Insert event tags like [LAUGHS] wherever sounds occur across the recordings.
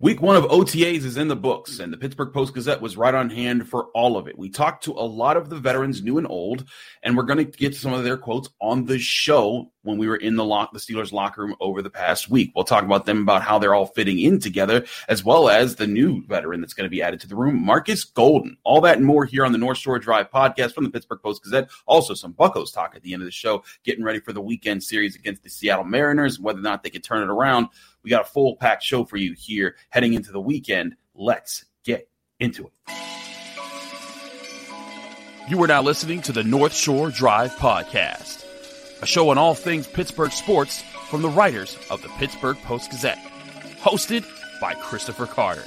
Week one of OTAs is in the books, and the Pittsburgh Post Gazette was right on hand for all of it. We talked to a lot of the veterans, new and old, and we're going to get some of their quotes on the show when we were in the lock, the Steelers locker room over the past week. We'll talk about them about how they're all fitting in together, as well as the new veteran that's going to be added to the room, Markus Golden. All that and more here on the North Shore Drive podcast from the Pittsburgh Post Gazette. Also, some Buckos talk at the end of the show, getting ready for the weekend series against the Seattle Mariners, whether or not they can turn it around. We got a full packed show for you here heading into the weekend. Let's get into it. You are now listening to the North Shore Drive Podcast, a show on all things Pittsburgh sports from the writers of the Pittsburgh Post Gazette, hosted by Christopher Carter.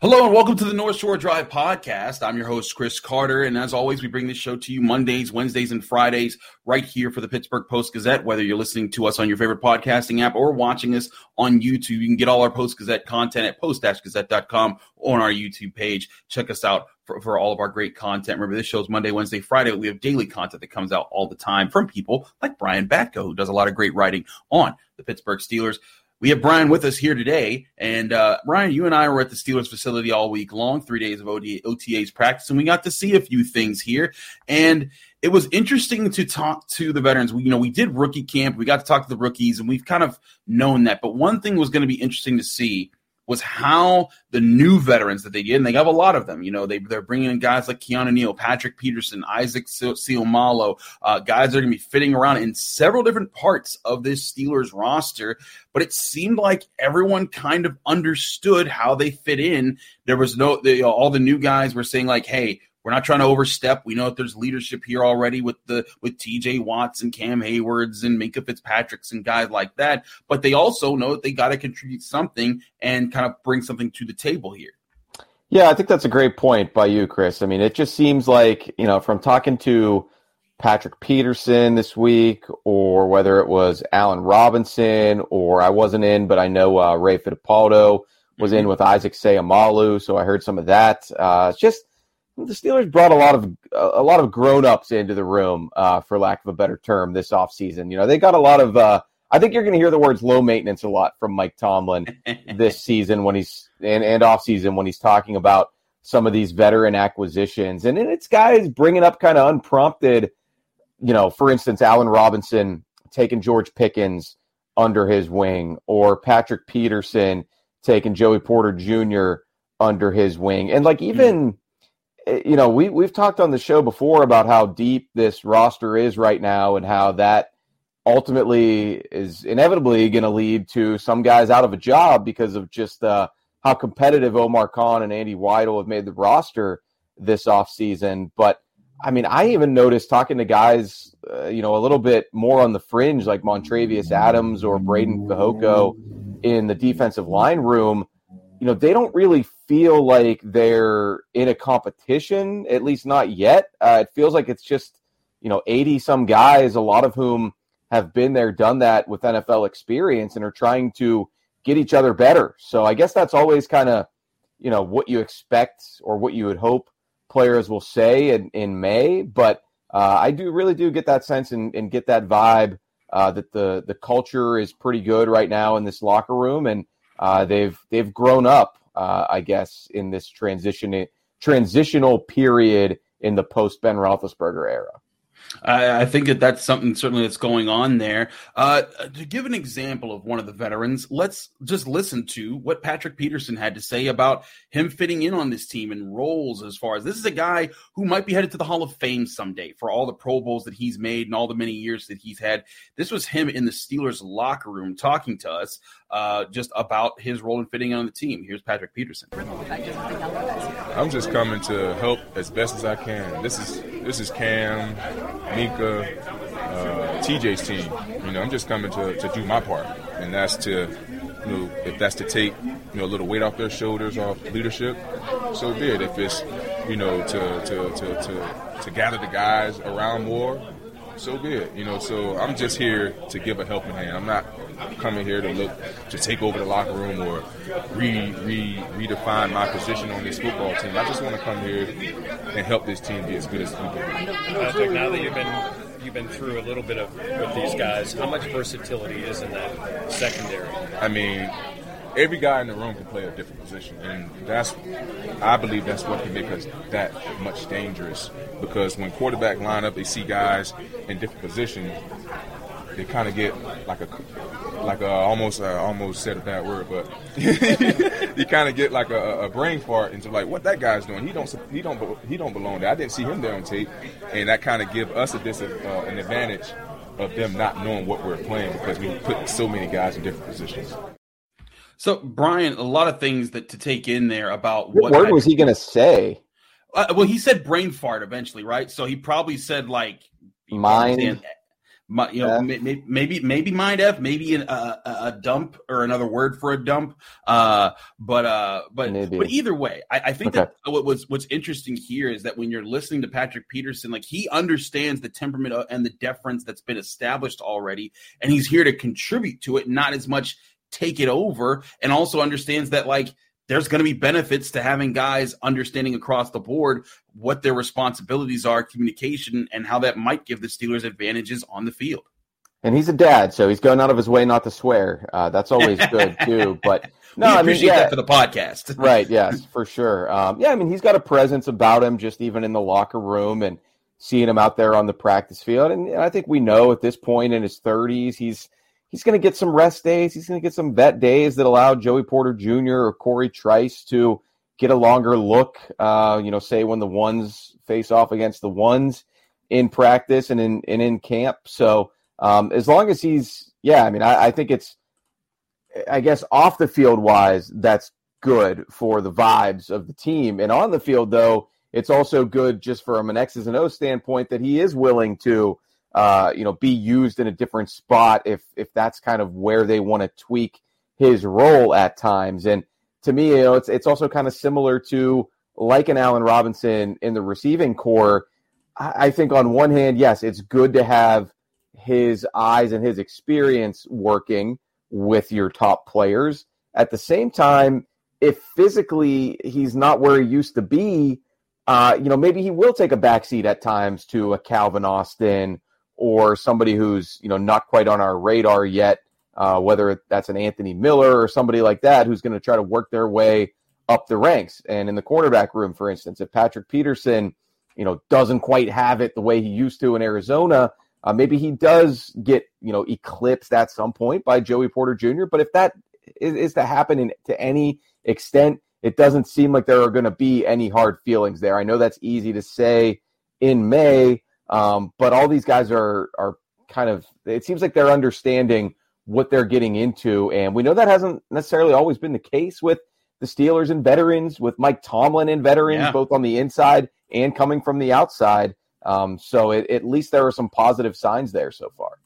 Hello and welcome to the North Shore Drive podcast. I'm your host, Chris Carter. And as always, we bring this show to you Mondays, Wednesdays, and Fridays right here for the Pittsburgh Post Gazette. Whether you're listening to us on your favorite podcasting app or watching us on YouTube, you can get all our Post Gazette content at post-gazette.com on our YouTube page. Check us out for, for all of our great content. Remember, this show is Monday, Wednesday, Friday. We have daily content that comes out all the time from people like Brian Batko, who does a lot of great writing on the Pittsburgh Steelers we have Brian with us here today. And uh, Brian, you and I were at the Steelers facility all week long, three days of OTAs practice, and we got to see a few things here. And it was interesting to talk to the veterans. We, you know, we did rookie camp, we got to talk to the rookies, and we've kind of known that. But one thing was going to be interesting to see was how the new veterans that they get, and they have a lot of them. You know, they they're bringing in guys like Keanu Neal, Patrick Peterson, Isaac Seumalo, uh, guys that are going to be fitting around in several different parts of this Steelers roster. But it seemed like everyone kind of understood how they fit in. There was no, the, you know, all the new guys were saying like, "Hey, we're not trying to overstep. We know that there's leadership here already with the with TJ Watts and Cam Haywards and Minkah Fitzpatrick's and guys like that. But they also know that they got to contribute something and kind of bring something to the table here. Yeah, I think that's a great point by you, Chris. I mean, it just seems like, you know, from talking to Patrick Peterson this week, or whether it was Allen Robinson, or I wasn't in, but I know uh, Ray Fittipaldo was in mm-hmm. with Isaac Seumalo, so I heard some of that. Uh, it's just the Steelers brought a lot of a lot of grown ups into the room, uh, for lack of a better term, this offseason. You know, they got a lot of. Uh, I think you're going to hear the words low maintenance a lot from Mike Tomlin [LAUGHS] this season when he's and and off season when he's talking about some of these veteran acquisitions, and it's guys bringing up kind of unprompted. You know, for instance, Allen Robinson taking George Pickens under his wing, or Patrick Peterson taking Joey Porter Jr. under his wing, and like even. Mm you know, we we've talked on the show before about how deep this roster is right now and how that ultimately is inevitably going to lead to some guys out of a job because of just uh, how competitive Omar Khan and Andy Weidl have made the roster this offseason. But I mean, I even noticed talking to guys, uh, you know, a little bit more on the fringe, like Montravius Adams or Breiden Fehoko in the defensive line room you know, they don't really feel like they're in a competition, at least not yet. Uh, it feels like it's just, you know, 80 some guys, a lot of whom have been there, done that with NFL experience and are trying to get each other better. So I guess that's always kind of, you know, what you expect or what you would hope players will say in, in May. But uh, I do really do get that sense and, and get that vibe uh, that the, the culture is pretty good right now in this locker room. And, uh, they've they've grown up, uh, I guess, in this transition transitional period in the post Ben Roethlisberger era. I, I, think that that's something certainly that's going on there. Uh, to give an example of one of the veterans, let's just listen to what Patrick Peterson had to say about him fitting in on this team and roles. As far as this is a guy who might be headed to the Hall of Fame someday for all the Pro Bowls that he's made and all the many years that he's had. This was him in the Steelers locker room talking to us uh, just about his role in fitting in on the team. Here's Patrick Peterson. I'm just coming to help as best as I can. This is this is Cam, Minkah, uh, TJ's team. You know, I'm just coming to, to do my part, and that's to, you know, if that's to take you know a little weight off their shoulders, off leadership, so be it. If it's you know to to to to, to gather the guys around more, so be it. You know, so I'm just here to give a helping hand. I'm not coming here to look to take over the locker room or re, re redefine my position on this football team. I just want to come here and help this team be as good as we can. Patrick, uh, now that you've been you've been through a little bit of with these guys, how much versatility is in that secondary? I mean, every guy in the room can play a different position, and that's I believe that's what can make us that much dangerous. Because when quarterback line up, they see guys in different positions, they kind of get like a like a almost uh, almost said a bad word, but [LAUGHS] you kind of get like a, a, brain fart into like what that guy's doing. He don't he don't he don't belong there. I didn't see him there on tape, and that kind of give us a dis- uh, an advantage of them not knowing what we're playing because we put so many guys in different positions. So, Brian, a lot of things that to take in there about what, what word was he going to say? Uh, well, he said brain fart eventually, right? So he probably said like mind my, you know, yeah. maybe, maybe maybe mind f, maybe an, a, a dump or another word for a dump. Uh, but uh, but maybe. but either way, I, I think okay. that what was what's interesting here is that when you're listening to Patrick Peterson, like he understands the temperament and the deference that's been established already, and he's here to contribute to it, not as much take it over, and also understands that like there's going to be benefits to having guys understanding across the board what their responsibilities are, communication, and how that might give the Steelers advantages on the field. And he's a dad, so he's going out of his way not to swear. Uh, that's always good [LAUGHS] too. But no, I mean, yeah, that for the podcast, [LAUGHS] right? Yes, for sure. Um, yeah, I mean, he's got a presence about him, just even in the locker room and seeing him out there on the practice field. And I think we know at this point in his 30s, he's he's going to get some rest days. He's going to get some vet days that allow Joey Porter Jr. or Cory Trice to get a longer look. Uh, you know, say when the ones face off against the ones in practice and in and in camp. So um, as long as he's, yeah, I mean, I, I think it's, I guess off the field wise, that's good for the vibes of the team. And on the field, though, it's also good just from an X's and O standpoint that he is willing to uh, you know, be used in a different spot if if that's kind of where they want to tweak his role at times. And to me, you know, it's it's also kind of similar to like an Allen Robinson in the receiving corps. I, I think on one hand, yes, it's good to have his eyes and his experience working with your top players. At the same time, if physically he's not where he used to be, uh, you know, maybe he will take a backseat at times to a Calvin Austin or somebody who's you know not quite on our radar yet, uh, whether that's an Anthony Miller or somebody like that who's going to try to work their way up the ranks. And in the cornerback room, for instance, if Patrick Peterson, you know, doesn't quite have it the way he used to in Arizona, uh, maybe he does get you know eclipsed at some point by Joey Porter Jr. But if that is, is to happen in, to any extent, it doesn't seem like there are going to be any hard feelings there. I know that's easy to say in May, um, but all these guys are are kind of it seems like they're understanding what they're getting into, and we know that hasn't necessarily always been the case with the Steelers and veterans, with Mike Tomlin and veterans, yeah. both on the inside and coming from the outside. Um, so it, at least there are some positive signs there so far.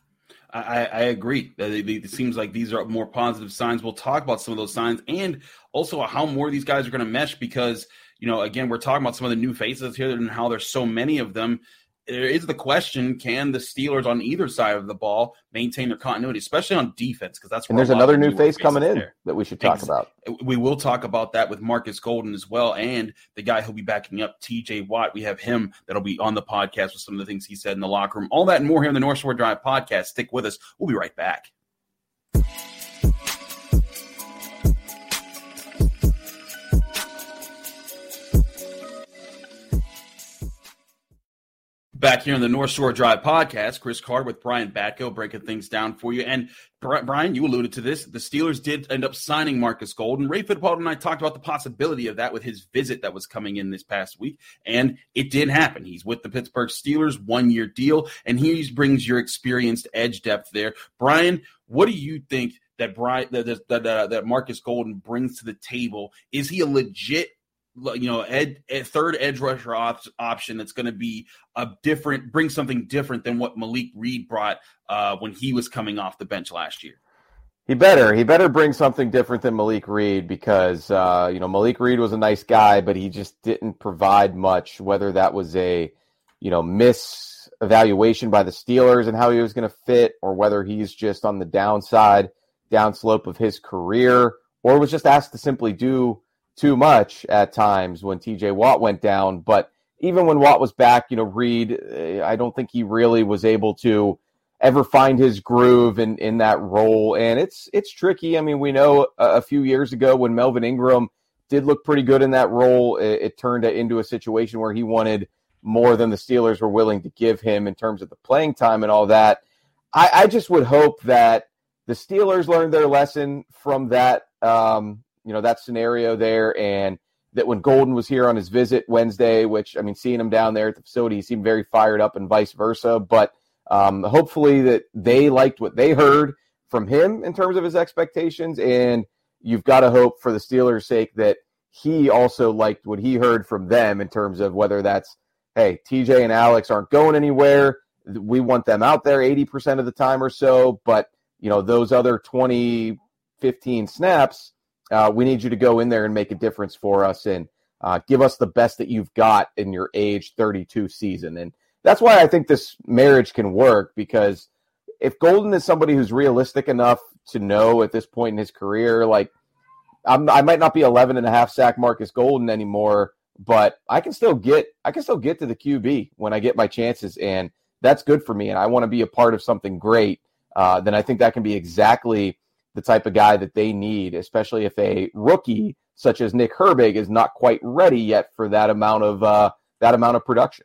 I, I agree. It seems like these are more positive signs. We'll talk about some of those signs and also how more of these guys are going to mesh because, you know, again, we're talking about some of the new faces here and how there's so many of them there is the question: Can the Steelers on either side of the ball maintain their continuity, especially on defense? Because that's and there's another new face coming in there. that we should talk Ex- about. We will talk about that with Markus Golden as well, and the guy who'll be backing up T.J. Watt. We have him that'll be on the podcast with some of the things he said in the locker room. All that and more here on the North Shore Drive podcast. Stick with us. We'll be right back. Back here on the North Shore Drive podcast. Chris Carter with Brian Batko breaking things down for you. And Brian, you alluded to this. The Steelers did end up signing Markus Golden. Ray Fittipaldo and I talked about the possibility of that with his visit that was coming in this past week, and it did happen. He's with the Pittsburgh Steelers, one year deal, and he brings your experienced edge depth there. Brian, what do you think that Brian that that, that, uh, that Markus Golden brings to the table? Is he a legit you know, ed, ed third edge rusher op- option that's going to be a different, bring something different than what Malik Reed brought uh, when he was coming off the bench last year. He better he better bring something different than Malik Reed because uh, you know Malik Reed was a nice guy, but he just didn't provide much. Whether that was a you know miss evaluation by the Steelers and how he was going to fit, or whether he's just on the downside, downslope of his career, or was just asked to simply do too much at times when TJ Watt went down. But even when Watt was back, you know, Reed, eh, I don't think he really was able to ever find his groove in, in that role. And it's it's tricky. I mean, we know a, few years ago when Melvin Ingram did look pretty good in that role, it, it turned into a situation where he wanted more than the Steelers were willing to give him in terms of the playing time and all that. I, I just would hope that the Steelers learned their lesson from that um, you know that scenario there, and that when Golden was here on his visit Wednesday, which I mean, seeing him down there at the facility, he seemed very fired up, and vice versa. But um, hopefully that they liked what they heard from him in terms of his expectations, and you've got to hope for the Steelers' sake that he also liked what he heard from them in terms of whether that's hey, TJ and Alex aren't going anywhere. We want them out there 80% of the time or so, but you know, those other 20, 15 snaps, uh, we need you to go in there and make a difference for us and uh, give us the best that you've got in your age 32 season. And that's why I think this marriage can work because if Golden is somebody who's realistic enough to know at this point in his career, like I'm, i might not be 11 and a half sack Markus Golden anymore, but I can still get I can still get to the QB when I get my chances, and that's good for me. And I want to be a part of something great. Uh, then I think that can be exactly the type of guy that they need, especially if a rookie such as Nick Herbig is not quite ready yet for that amount of uh, that amount of production.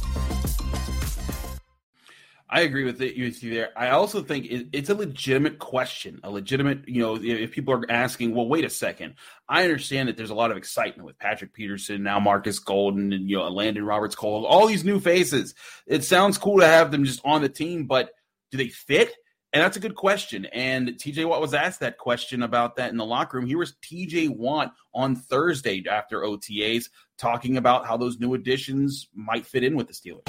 I agree with, it, you there. I also think it, it's a legitimate question, a legitimate, you know, if people are asking, well, wait a second. I understand that there's a lot of excitement with Patrick Peterson, now Markus Golden, and, you know, Landon Roberts Cole, all these new faces. It sounds cool to have them just on the team, but do they fit? And that's a good question. And TJ Watt was asked that question about that in the locker room. Here was TJ Watt on Thursday after OTAs talking about how those new additions might fit in with the Steelers.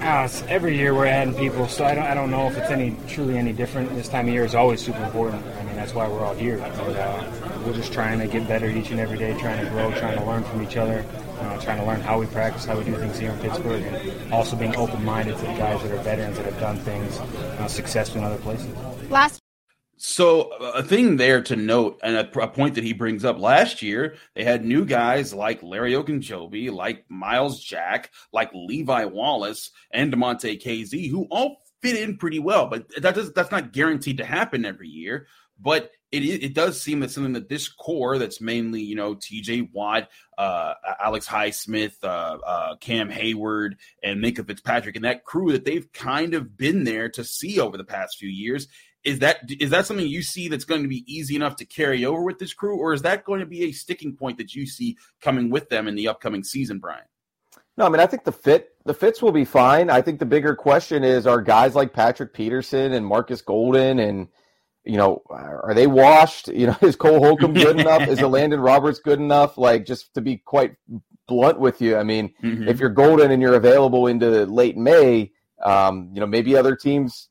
Uh, every year we're adding people, so I don't, I don't know if it's any truly any different. This time of year is always super important. I mean, that's why we're all here. And, uh, we're just trying to get better each and every day, trying to grow, trying to learn from each other, uh, trying to learn how we practice, how we do things here in Pittsburgh, and also being open-minded to the guys that are veterans that have done things uh, successfully in other places. Last so a thing there to note, and a, a, point that he brings up last year, they had new guys like Larry Ogunjobi, like Myles Jack, like Levi Wallace, and Damontae Kazee, who all fit in pretty well. But that does that's not guaranteed to happen every year. But it it does seem that something that this core, that's mainly you know T.J. Watt, uh, Alex Highsmith, uh, uh, Cam Hayward, and Minkah Fitzpatrick, and that crew that they've kind of been there to see over the past few years is that is that something you see that's going to be easy enough to carry over with this crew, or is that going to be a sticking point that you see coming with them in the upcoming season, Brian? No, I mean I think the fit the fits will be fine. I think the bigger question is are guys like Patrick Peterson and Markus Golden and you know are they washed? [LAUGHS] You know, is Cole Holcomb good [LAUGHS] enough? Is the Landon Roberts good enough? Like just to be quite blunt with you, I mean, mm-hmm. if you're Golden and you're available into late May, um, you know maybe other teams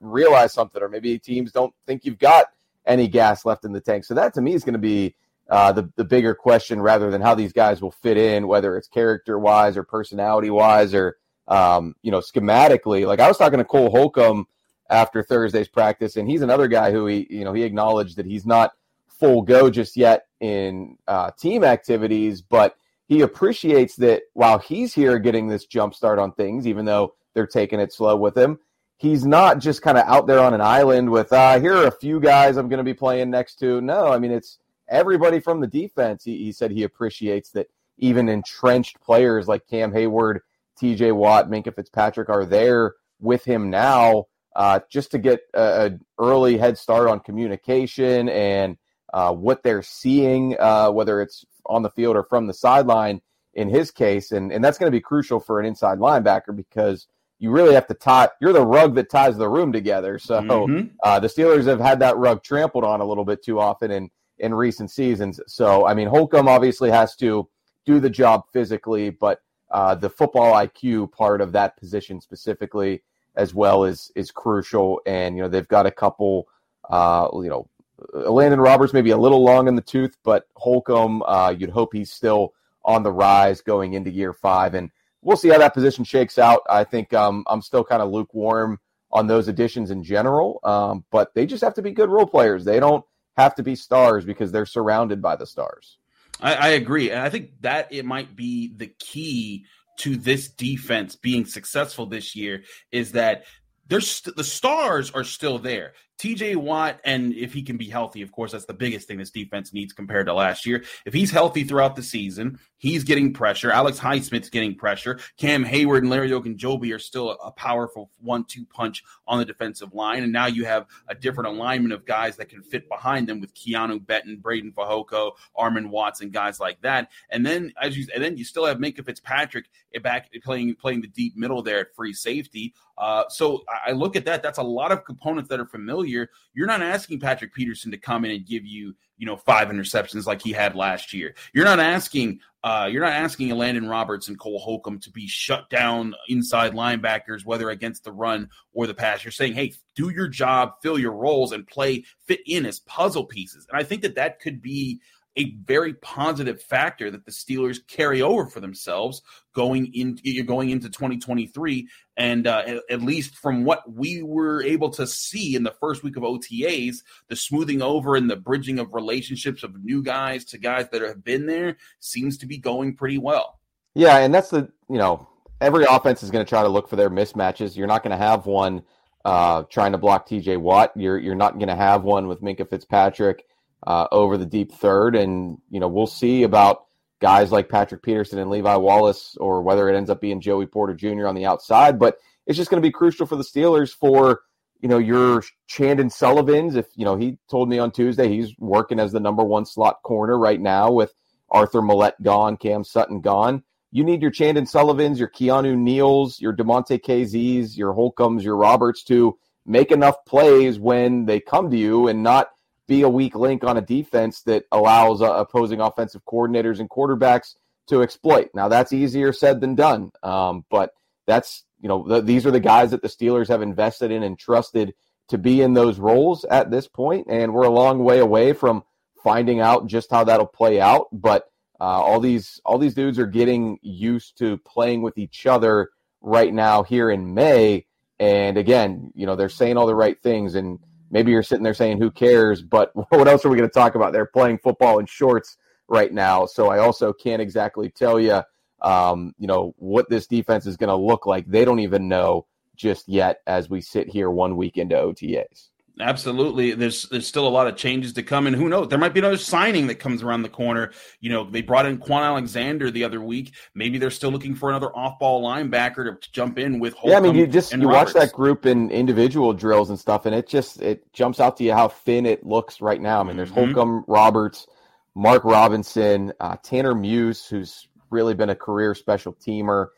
realize something, or maybe teams don't think you've got any gas left in the tank. So that to me is going to be uh, the the bigger question rather than how these guys will fit in, whether it's character wise or personality wise or um, you know schematically. Like I was talking to Cole Holcomb after Thursday's practice, and he's another guy who he you know he acknowledged that he's not full go just yet in uh, team activities, but he appreciates that while he's here getting this jump start on things, even though they're taking it slow with him, he's not just kind of out there on an island with uh, here are a few guys I'm going to be playing next to. No, I mean it's everybody from the defense. He, he said he appreciates that even entrenched players like Cam Hayward, TJ Watt, Minkah Fitzpatrick are there with him now uh, just to get an early head start on communication and uh, what they're seeing, uh, whether it's on the field or from the sideline in his case. And, and that's going to be crucial for an inside linebacker because you really have to tie, you're the rug that ties the room together. So mm-hmm. Uh, the Steelers have had that rug trampled on a little bit too often in, in recent seasons. So, I mean, Holcomb obviously has to do the job physically, but uh, the football IQ part of that position specifically as well is is crucial. And you know they've got a couple, uh, you know, Landon Roberts maybe a little long in the tooth, but Holcomb, uh, you'd hope he's still on the rise going into year five, and we'll see how that position shakes out. I think um, I'm still kind of lukewarm on those additions in general, um, but they just have to be good role players. They don't have to be stars because they're surrounded by the stars. I, I agree, and I think that it might be the key to this defense being successful this year is that there's st- the stars are still there. TJ Watt, and if he can be healthy, of course, that's the biggest thing this defense needs compared to last year. If he's healthy throughout the season, he's getting pressure. Alex Highsmith's getting pressure. Cam Hayward and Larry Ogunjobi are still a, powerful one-two punch on the defensive line, and now you have a different alignment of guys that can fit behind them with Keanu Benton, Breiden Fehoko, Armon Watson, guys like that. And then as you, and then you still have Minkah Fitzpatrick back playing playing the deep middle there at free safety. Uh, so I look at that. That's a lot of components that are familiar. You're not asking Patrick Peterson to come in and give you, you know, five interceptions like he had last year. You're not asking, uh, you're not asking Landon Roberts and Cole Holcomb to be shut down inside linebackers, whether against the run or the pass. You're saying, hey, do your job, fill your roles, and play fit in as puzzle pieces. And I think that that could be a very positive factor that the Steelers carry over for themselves going in You're going into 2023 and uh, at, least from what we were able to see in the first week of OTAs the smoothing over and the bridging of relationships of new guys to guys that have been there seems to be going pretty well. Yeah and that's the you know every offense is going to try to look for their mismatches. You're not going to have one uh, trying to block TJ Watt. You're you're not going to have one with Minkah Fitzpatrick uh, over the deep third. And, you know, we'll see about guys like Patrick Peterson and Levi Wallace or whether it ends up being Joey Porter Jr. on the outside. But it's just going to be crucial for the Steelers for, you know, your Chandon Sullivans. If, you know, he told me on Tuesday he's working as the number one slot corner right now with Arthur Maulet gone, Cam Sutton gone. You need your Chandon Sullivans, your Keanu Neals, your Damontae Kazees, your Holcombs, your Roberts to make enough plays when they come to you and not be a weak link on a defense that allows uh, opposing offensive coordinators and quarterbacks to exploit. Now that's easier said than done, um, but that's you know th- these are the guys that the Steelers have invested in and trusted to be in those roles at this point, and we're a long way away from finding out just how that'll play out. But uh, all these all these dudes are getting used to playing with each other right now here in May, and again, you know they're saying all the right things and maybe you're sitting there saying, who cares? But [LAUGHS] what else are we going to talk about? They're playing football in shorts right now. So I also can't exactly tell you, um, you know, what this defense is going to look like. They don't even know just yet as we sit here one week into OTAs. Absolutely. There's there's still a lot of changes to come, and who knows? There might be another signing that comes around the corner. You know, they brought in Kwon Alexander the other week. Maybe they're still looking for another off-ball linebacker to, to jump in with. Holcomb yeah, I mean, you just you Roberts. watch that group in individual drills and stuff, and it just it jumps out to you how thin it looks right now. I mean, there's mm-hmm. Holcomb, Roberts, Mark Robinson, uh, Tanner Muse, who's really been a career special teamer.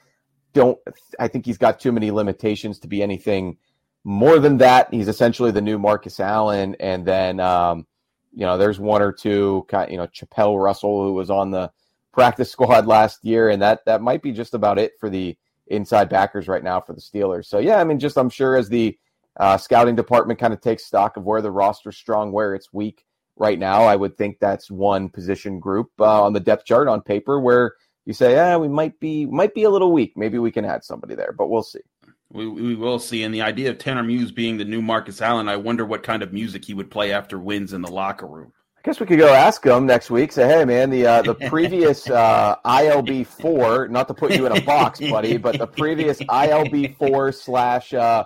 Don't I think he's got too many limitations to be anything more than that, he's essentially the new Marcus Allen. And then, um, you know, there's one or two, you know, Chapelle Russell, who was on the practice [LAUGHS] squad last year, and that that might be just about it for the inside backers right now for the Steelers. So yeah, I mean, just I'm sure as the uh, scouting department kind of takes stock of where the roster's strong, where it's weak right now, I would think that's one position group uh, on the depth chart on paper where you say, yeah, we might be might be a little weak. Maybe we can add somebody there, but we'll see. We, we will see. And the idea of Tanner Muse being the new Marcus Allen, I wonder what kind of music he would play after wins in the locker room. I guess we could go ask him next week. Say, hey, man, the uh, the [LAUGHS] previous uh, ILB four, not to put you in a box, [LAUGHS] buddy, but the previous ILB four slash uh,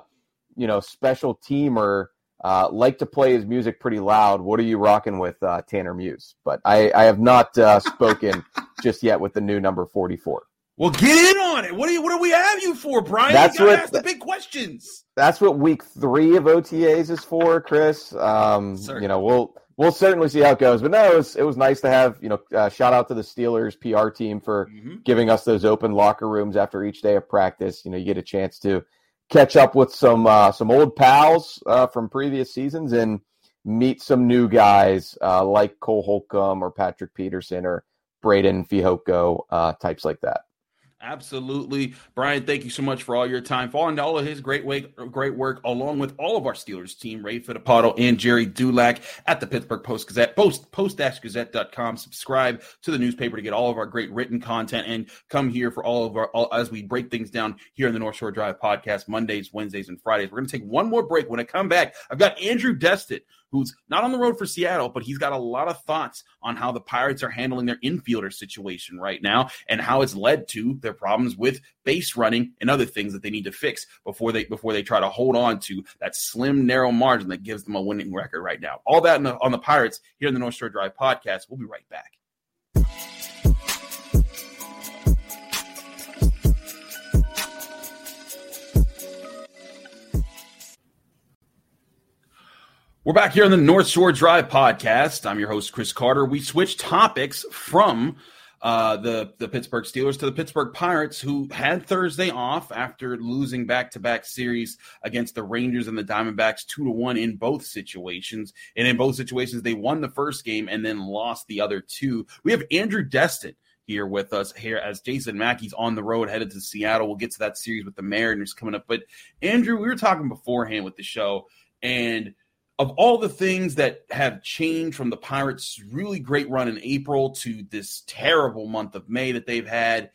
you know special teamer uh, like to play his music pretty loud. What are you rocking with uh, Tanner Muse? But I, I have not uh, spoken just yet with the new number 44. Well, get in on it. What do you? What do we have you for, Brian? That's you what ask the big questions. That's what week three of OTAs is for, Chris. Um, you know, we'll we'll certainly see how it goes. But no, it was it was nice to have you know uh, shout out to the Steelers PR team for mm-hmm. giving us those open locker rooms after each day of practice. You know, you get a chance to catch up with some uh, some old pals uh, from previous seasons and meet some new guys uh, like Cole Holcomb or Patrick Peterson or Breiden Fehoko, uh, types like that. Absolutely. Brian, thank you so much for all your time, following all of his great way, great work, along with all of our Steelers team, Ray Fittipaldo and Gerry Dulac at the Pittsburgh Post Gazette, post, post-gazette.com. Subscribe to the newspaper to get all of our great written content and come here for all of our, all, as we break things down here in the North Shore Drive podcast, Mondays, Wednesdays, and Fridays. We're going to take one more break. When I come back, I've got Andrew Destin who's not on the road for Seattle, but he's got a lot of thoughts on how the Pirates are handling their infielder situation right now and how it's led to their problems with base running and other things that they need to fix before they before they try to hold on to that slim narrow margin that gives them a winning record right now. All that the, on the Pirates here in the North Shore Drive podcast. We'll be right back. We're back here on the North Shore Drive podcast. I'm your host, Chris Carter. We switched topics from uh, the the Pittsburgh Steelers to the Pittsburgh Pirates, who had Thursday off after losing back to back series against the Rangers and the Diamondbacks two to one in both situations. And in both situations, they won the first game and then lost the other two. We have Andrew Destin here with us here as Jason Mackey's on the road headed to Seattle. We'll get to that series with the Mariners coming up. But Andrew, we were talking beforehand with the show and of all the things that have changed from the Pirates' really great run in April to this terrible month of May that they've had,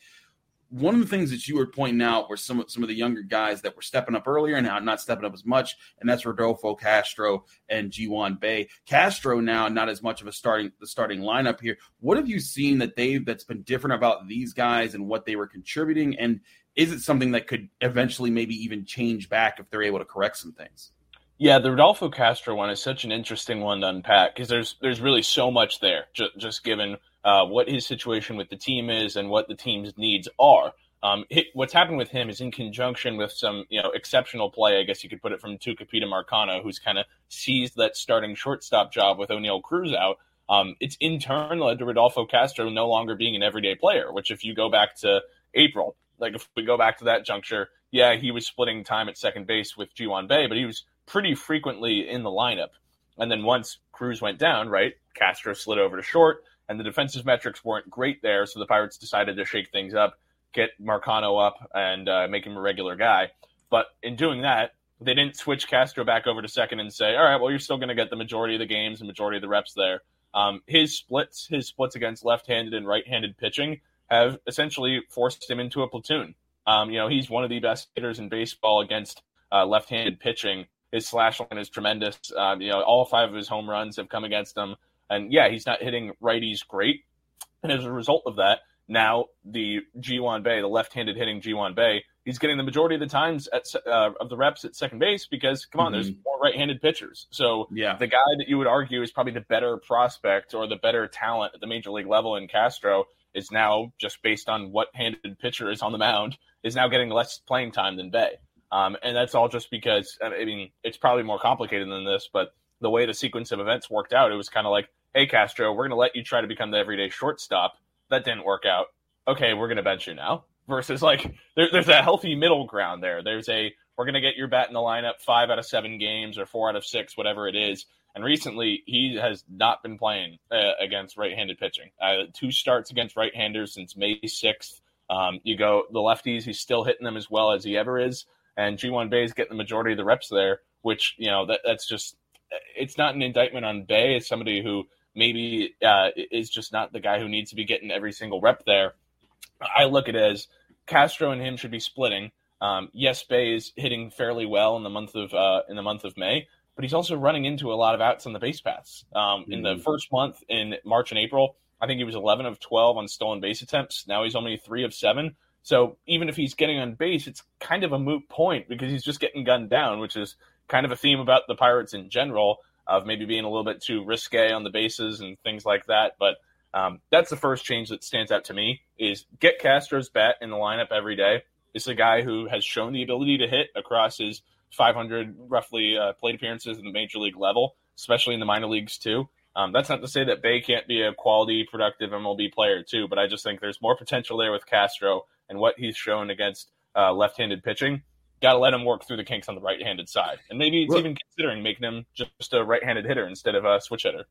one of the things that you were pointing out were some of some of the younger guys that were stepping up earlier and now not stepping up as much, and that's Rodolfo Castro and Ji-hwan Bae. Castro now not as much of a starting the starting lineup here. What have you seen that they've that's been different about these guys and what they were contributing? And is it something that could eventually maybe even change back if they're able to correct some things? Yeah, the Rodolfo Castro one is such an interesting one to unpack because there's there's really so much there, just, just given uh, what his situation with the team is and what the team's needs are. Um, what's happened with him is in conjunction with some you know exceptional play, I guess you could put it from Tucupita Marcano, who's kind of seized that starting shortstop job with Oneil Cruz out. Um, it's in turn led to Rodolfo Castro no longer being an everyday player. Which, if you go back to April, like if we go back to that juncture, yeah, he was splitting time at second base with Ji-hwan Bae, but he was pretty frequently in the lineup. And then once Cruz went down, right, Castro slid over to short, and the defensive metrics weren't great there, so the Pirates decided to shake things up, get Marcano up, and uh, make him a regular guy. But in doing that, they didn't switch Castro back over to second and say, all right, well, you're still going to get the majority of the games and majority of the reps there. Um, his splits, his splits against left-handed and right-handed pitching have essentially forced him into a platoon. Um, you know, he's one of the best hitters in baseball against uh, left-handed pitching his slash line is tremendous. Um, you know, all five of his home runs have come against him. And yeah, he's not hitting righties great. And as a result of that, now the Ji-hwan Bae, the left-handed hitting Ji-hwan Bae, he's getting the majority of the times at uh, of the reps at second base because come on, mm-hmm. there's more right-handed pitchers. So yeah. the guy that you would argue is probably the better prospect or the better talent at the major league level in Castro is now just based on what handed pitcher is on the mound is now getting less playing time than Bae. Um, and that's all just because, I mean, it's probably more complicated than this, but the way the sequence of events worked out, it was kind of like, hey, Castro, we're going to let you try to become the everyday shortstop. That didn't work out. Okay, we're going to bench you now. [LAUGHS] Versus, like, there, there's a healthy middle ground there. There's a, we're going to get your bat in the lineup five out of seven games or four out of six, whatever it is. And recently, he has not been playing uh, against right handed pitching. Uh, two starts against right handers since May 6th. Um, you go the lefties, he's still hitting them as well as he ever is and Ji-hwan Bae is getting the majority of the reps there, which you know that that's just it's not an indictment on Bae. It's somebody who maybe uh, is just not the guy who needs to be getting every single rep there. I look at it as Castro and him should be splitting. Um, yes, Bae is hitting fairly well in the month of uh, in the month of May, but he's also running into a lot of outs on the base paths. Um, mm-hmm. In the mm-hmm. first month in March and April, I think he was 11 of 12 on stolen base attempts. Now he's only three of seven. So even if he's getting on base, it's kind of a moot point because he's just getting gunned down, which is kind of a theme about the Pirates in general of maybe being a little bit too risque on the bases and things like that. But um, that's the first change that stands out to me is get Castro's bat in the lineup every day. Is a guy who has shown the ability to hit across his 500 roughly uh, plate appearances in the major league level, especially in the minor leagues too. Um, that's not to say that Bae can't be a quality, productive MLB player too, but I just think there's more potential there with Castro and what he's shown against uh, left-handed pitching. Got to let him work through the kinks on the right-handed side, and maybe it's well, even considering making him just a right-handed hitter instead of a switch hitter.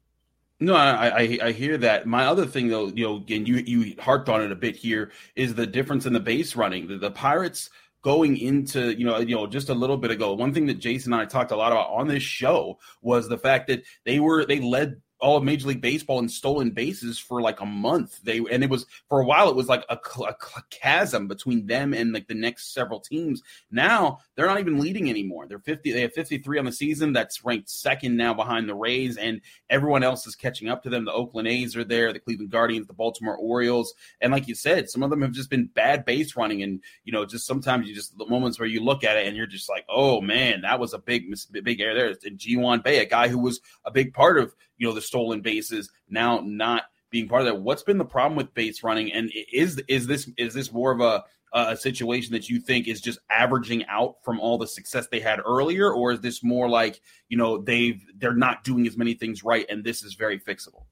No, I, I, I hear that. My other thing though, you know, again, you you harped on it a bit here, is the difference in the base running. The, the Pirates going into you know you know just a little bit ago one thing that jason and i talked a lot about on this show was the fact that they were they led all of Major League Baseball in stolen bases for like a month. They and it was for a while. It was like a, a, chasm between them and like the next several teams. Now they're not even leading anymore. They're fifty. They have fifty three on the season. That's ranked second now behind the Rays, and everyone else is catching up to them. The Oakland A's are there. The Cleveland Guardians, the Baltimore Orioles, and like you said, some of them have just been bad base running. And you know, just sometimes you just the moments where you look at it and you're just like, oh man, that was a big big error there. And Ji-hwan Bae, a guy who was a big part of you know the stolen bases now not being part of that. What's been the problem with base running, and is is this is this more of a a situation that you think is just averaging out from all the success they had earlier, or is this more like you know they've they're not doing as many things right, and this is very fixable?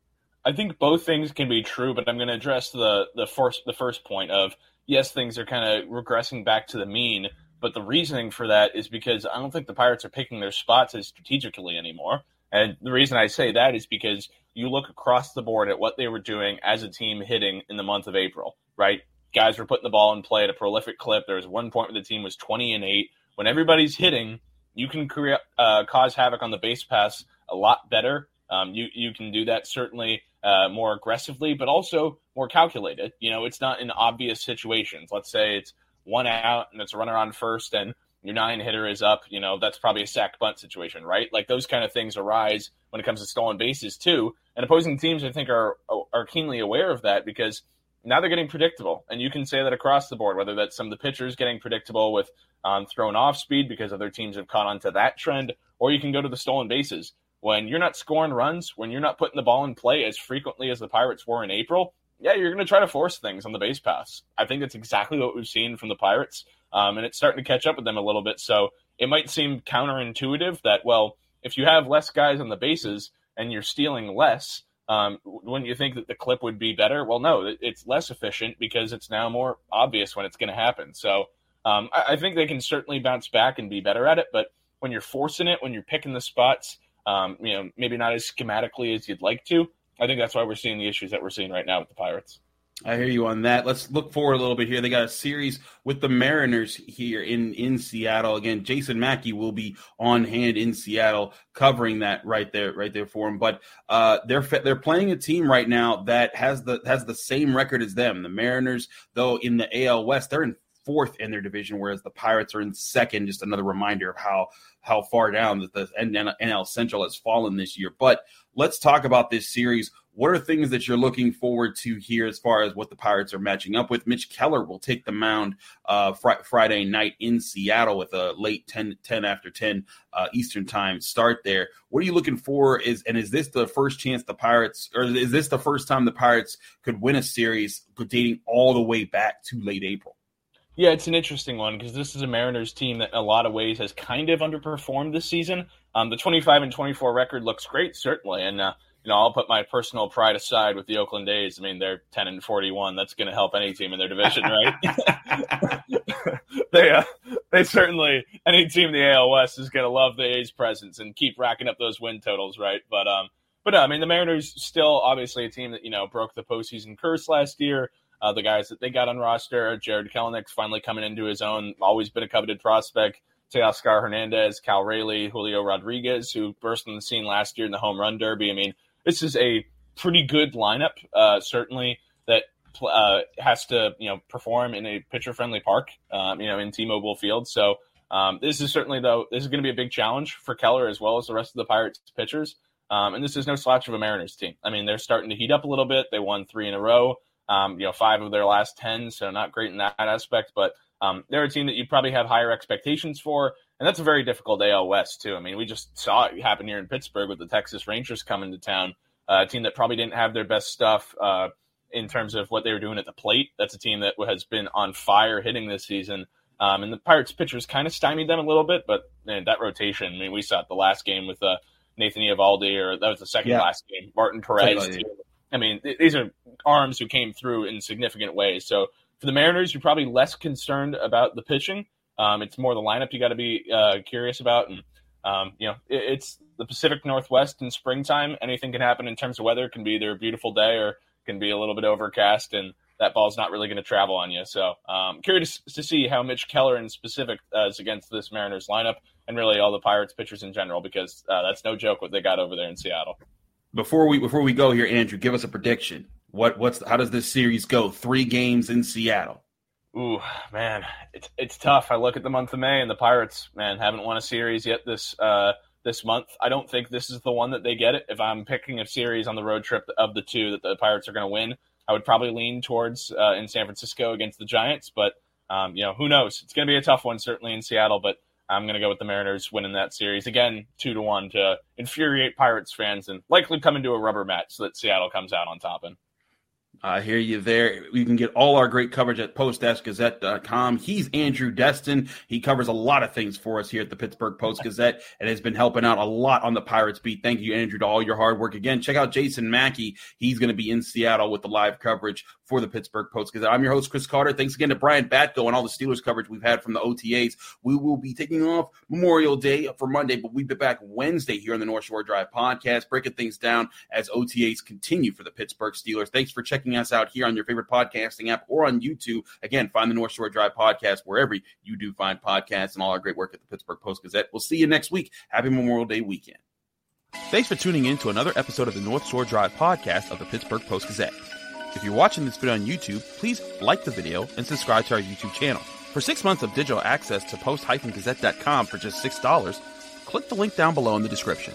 I think both things can be true, but I'm going to address the the first the first point of yes, things are kind of regressing back to the mean, but the reasoning for that is because I don't think the Pirates are picking their spots as strategically anymore. And the reason I say that is because you look across the board at what they were doing as a team hitting in the month of April, right? Guys were putting the ball in play at a prolific clip. There was one point where the team was 20 and 8. When everybody's hitting, you can create, uh, cause havoc on the base pass a lot better. Um, you, you can do that certainly uh, more aggressively, but also more calculated. You know, it's not in obvious situations. Let's say it's one out and it's a runner on first, and your nine hitter is up, you know, that's probably a sack bunt situation, right? Like those kind of things arise when it comes to stolen bases too. And opposing teams, I think, are are keenly aware of that because now they're getting predictable. And you can say that across the board, whether that's some of the pitchers getting predictable with um, thrown off speed because other teams have caught on to that trend, or you can go to the stolen bases. When you're not scoring runs, when you're not putting the ball in play as frequently as the Pirates were in April, yeah, you're going to try to force things on the base paths. I think that's exactly what we've seen from the Pirates um, and it's starting to catch up with them a little bit. So it might seem counterintuitive that well, if you have less guys on the bases and you're stealing less, um, wouldn't you think that the clip would be better? Well, no, it's less efficient because it's now more obvious when it's going to happen. So um, I, I, think they can certainly bounce back and be better at it. But when you're forcing it, when you're picking the spots, um, you know, maybe not as schematically as you'd like to, I think that's why we're seeing the issues that we're seeing right now with the Pirates. I hear you on that. Let's look forward a little bit here. They got a series with the Mariners here in in Seattle. Again, Jason Mackey will be on hand in Seattle covering that right there, right there for him. But uh, they're they're playing a team right now that has the has the same record as them. The Mariners, though, in the AL West, they're in fourth in their division, whereas the Pirates are in second. Just another reminder of how how far down that the NL Central has fallen this year. But let's talk about this series. What are things that you're looking forward to here as far as what the Pirates are matching up with? Mitch Keller will take the mound uh, fr- Friday night in Seattle with a late 10, 10 after 10 uh, Eastern time start there. What are you looking for? Is And is this the first chance the Pirates, or is this the first time the Pirates could win a series dating all the way back to late April? Yeah, it's an interesting one because this is a Mariners team that, in a lot of ways, has kind of underperformed this season. Um, the 25 and 24 record looks great, certainly, and uh, you know I'll put my personal pride aside with the Oakland A's. I mean, they're 10 and 41. That's going to help any team in their division, right? [LAUGHS] [LAUGHS] they uh, they certainly any team in the AL West is going to love the A's presence and keep racking up those win totals, right? But um, but I mean, the Mariners still obviously a team that you know broke the postseason curse last year. Uh, the guys that they got on roster, Jarred Kelenic's finally coming into his own. Always been a coveted prospect. Teoscar Hernandez, Cal Raleigh, Julio Rodriguez, who burst on the scene last year in the home run derby. I mean, this is a pretty good lineup, uh, certainly that uh, has to you know perform in a pitcher friendly park, um, you know, in T-Mobile Field. So um, this is certainly though this is going to be a big challenge for Keller as well as the rest of the Pirates pitchers. Um, and this is no slouch of a Mariners team. I mean, they're starting to heat up a little bit. They won three in a row. Um, you know, five of their last ten, so not great in that aspect. But Um, they're a team that you probably have higher expectations for, and that's a very difficult AL West too. I mean, we just saw it happen here in Pittsburgh with the Texas Rangers coming to town, uh, a team that probably didn't have their best stuff uh, in terms of what they were doing at the plate. That's a team that has been on fire hitting this season. Um, and the Pirates pitchers kind of stymied them a little bit, but man, that rotation. I mean, we saw it the last game with uh, Nathan Eovaldi, or that was the second yeah. last game. Martin Perez. I mean, th- these are arms who came through in significant ways. So for the Mariners, you're probably less concerned about the pitching. Um, it's more the lineup you got to be uh, curious about, and um, you know, it, it's the Pacific Northwest in springtime. Anything can happen in terms of weather. It can be either a beautiful day or can be a little bit overcast, and that ball's not really going to travel on you. So, um, curious to see how Mitch Keller in specific uh, is against this Mariners lineup, and really all the Pirates pitchers in general, because uh, that's no joke what they got over there in Seattle. Before we before we go here, Andrew, give us a prediction. What what's how does this series go? Three games in Seattle. Ooh, man, it's it's tough. I look at the month of May and the Pirates, man, haven't won a series yet this uh, this month. I don't think this is the one that they get it. If I'm picking a series on the road trip of the two that the Pirates are going to win, I would probably lean towards uh, in San Francisco against the Giants. But um, you know, who knows? It's going to be a tough one, certainly in Seattle. But I'm going to go with the Mariners winning that series again, two to one to infuriate Pirates fans and likely come into a rubber match so that Seattle comes out on top. And I hear you there. You can get all our great coverage at post-gazette.com. He's Andrew Destin. He covers a lot of things for us here at the Pittsburgh Post-Gazette and has been helping out a lot on the Pirates beat. Thank you, Andrew, to all your hard work. Again, check out Jason Mackey. He's going to be in Seattle with the live coverage for the Pittsburgh Post-Gazette. I'm your host, Chris Carter. Thanks again to Brian Batko and all the Steelers coverage we've had from the OTAs. We will be taking off Memorial Day for Monday, but we'll be back Wednesday here on the North Shore Drive podcast, breaking things down as OTAs continue for the Pittsburgh Steelers. Thanks for checking checking us out here on your favorite podcasting app or on YouTube. Again, find the North Shore Drive podcast wherever you do find podcasts and all our great work at the Pittsburgh Post Gazette. We'll see you next week. Happy Memorial Day weekend. Thanks for tuning in to another episode of the North Shore Drive podcast of the Pittsburgh Post Gazette. If you're watching this video on YouTube, please like the video and subscribe to our YouTube channel. For six months of digital access to post-gazette.com for just $6, click the link down below in the description.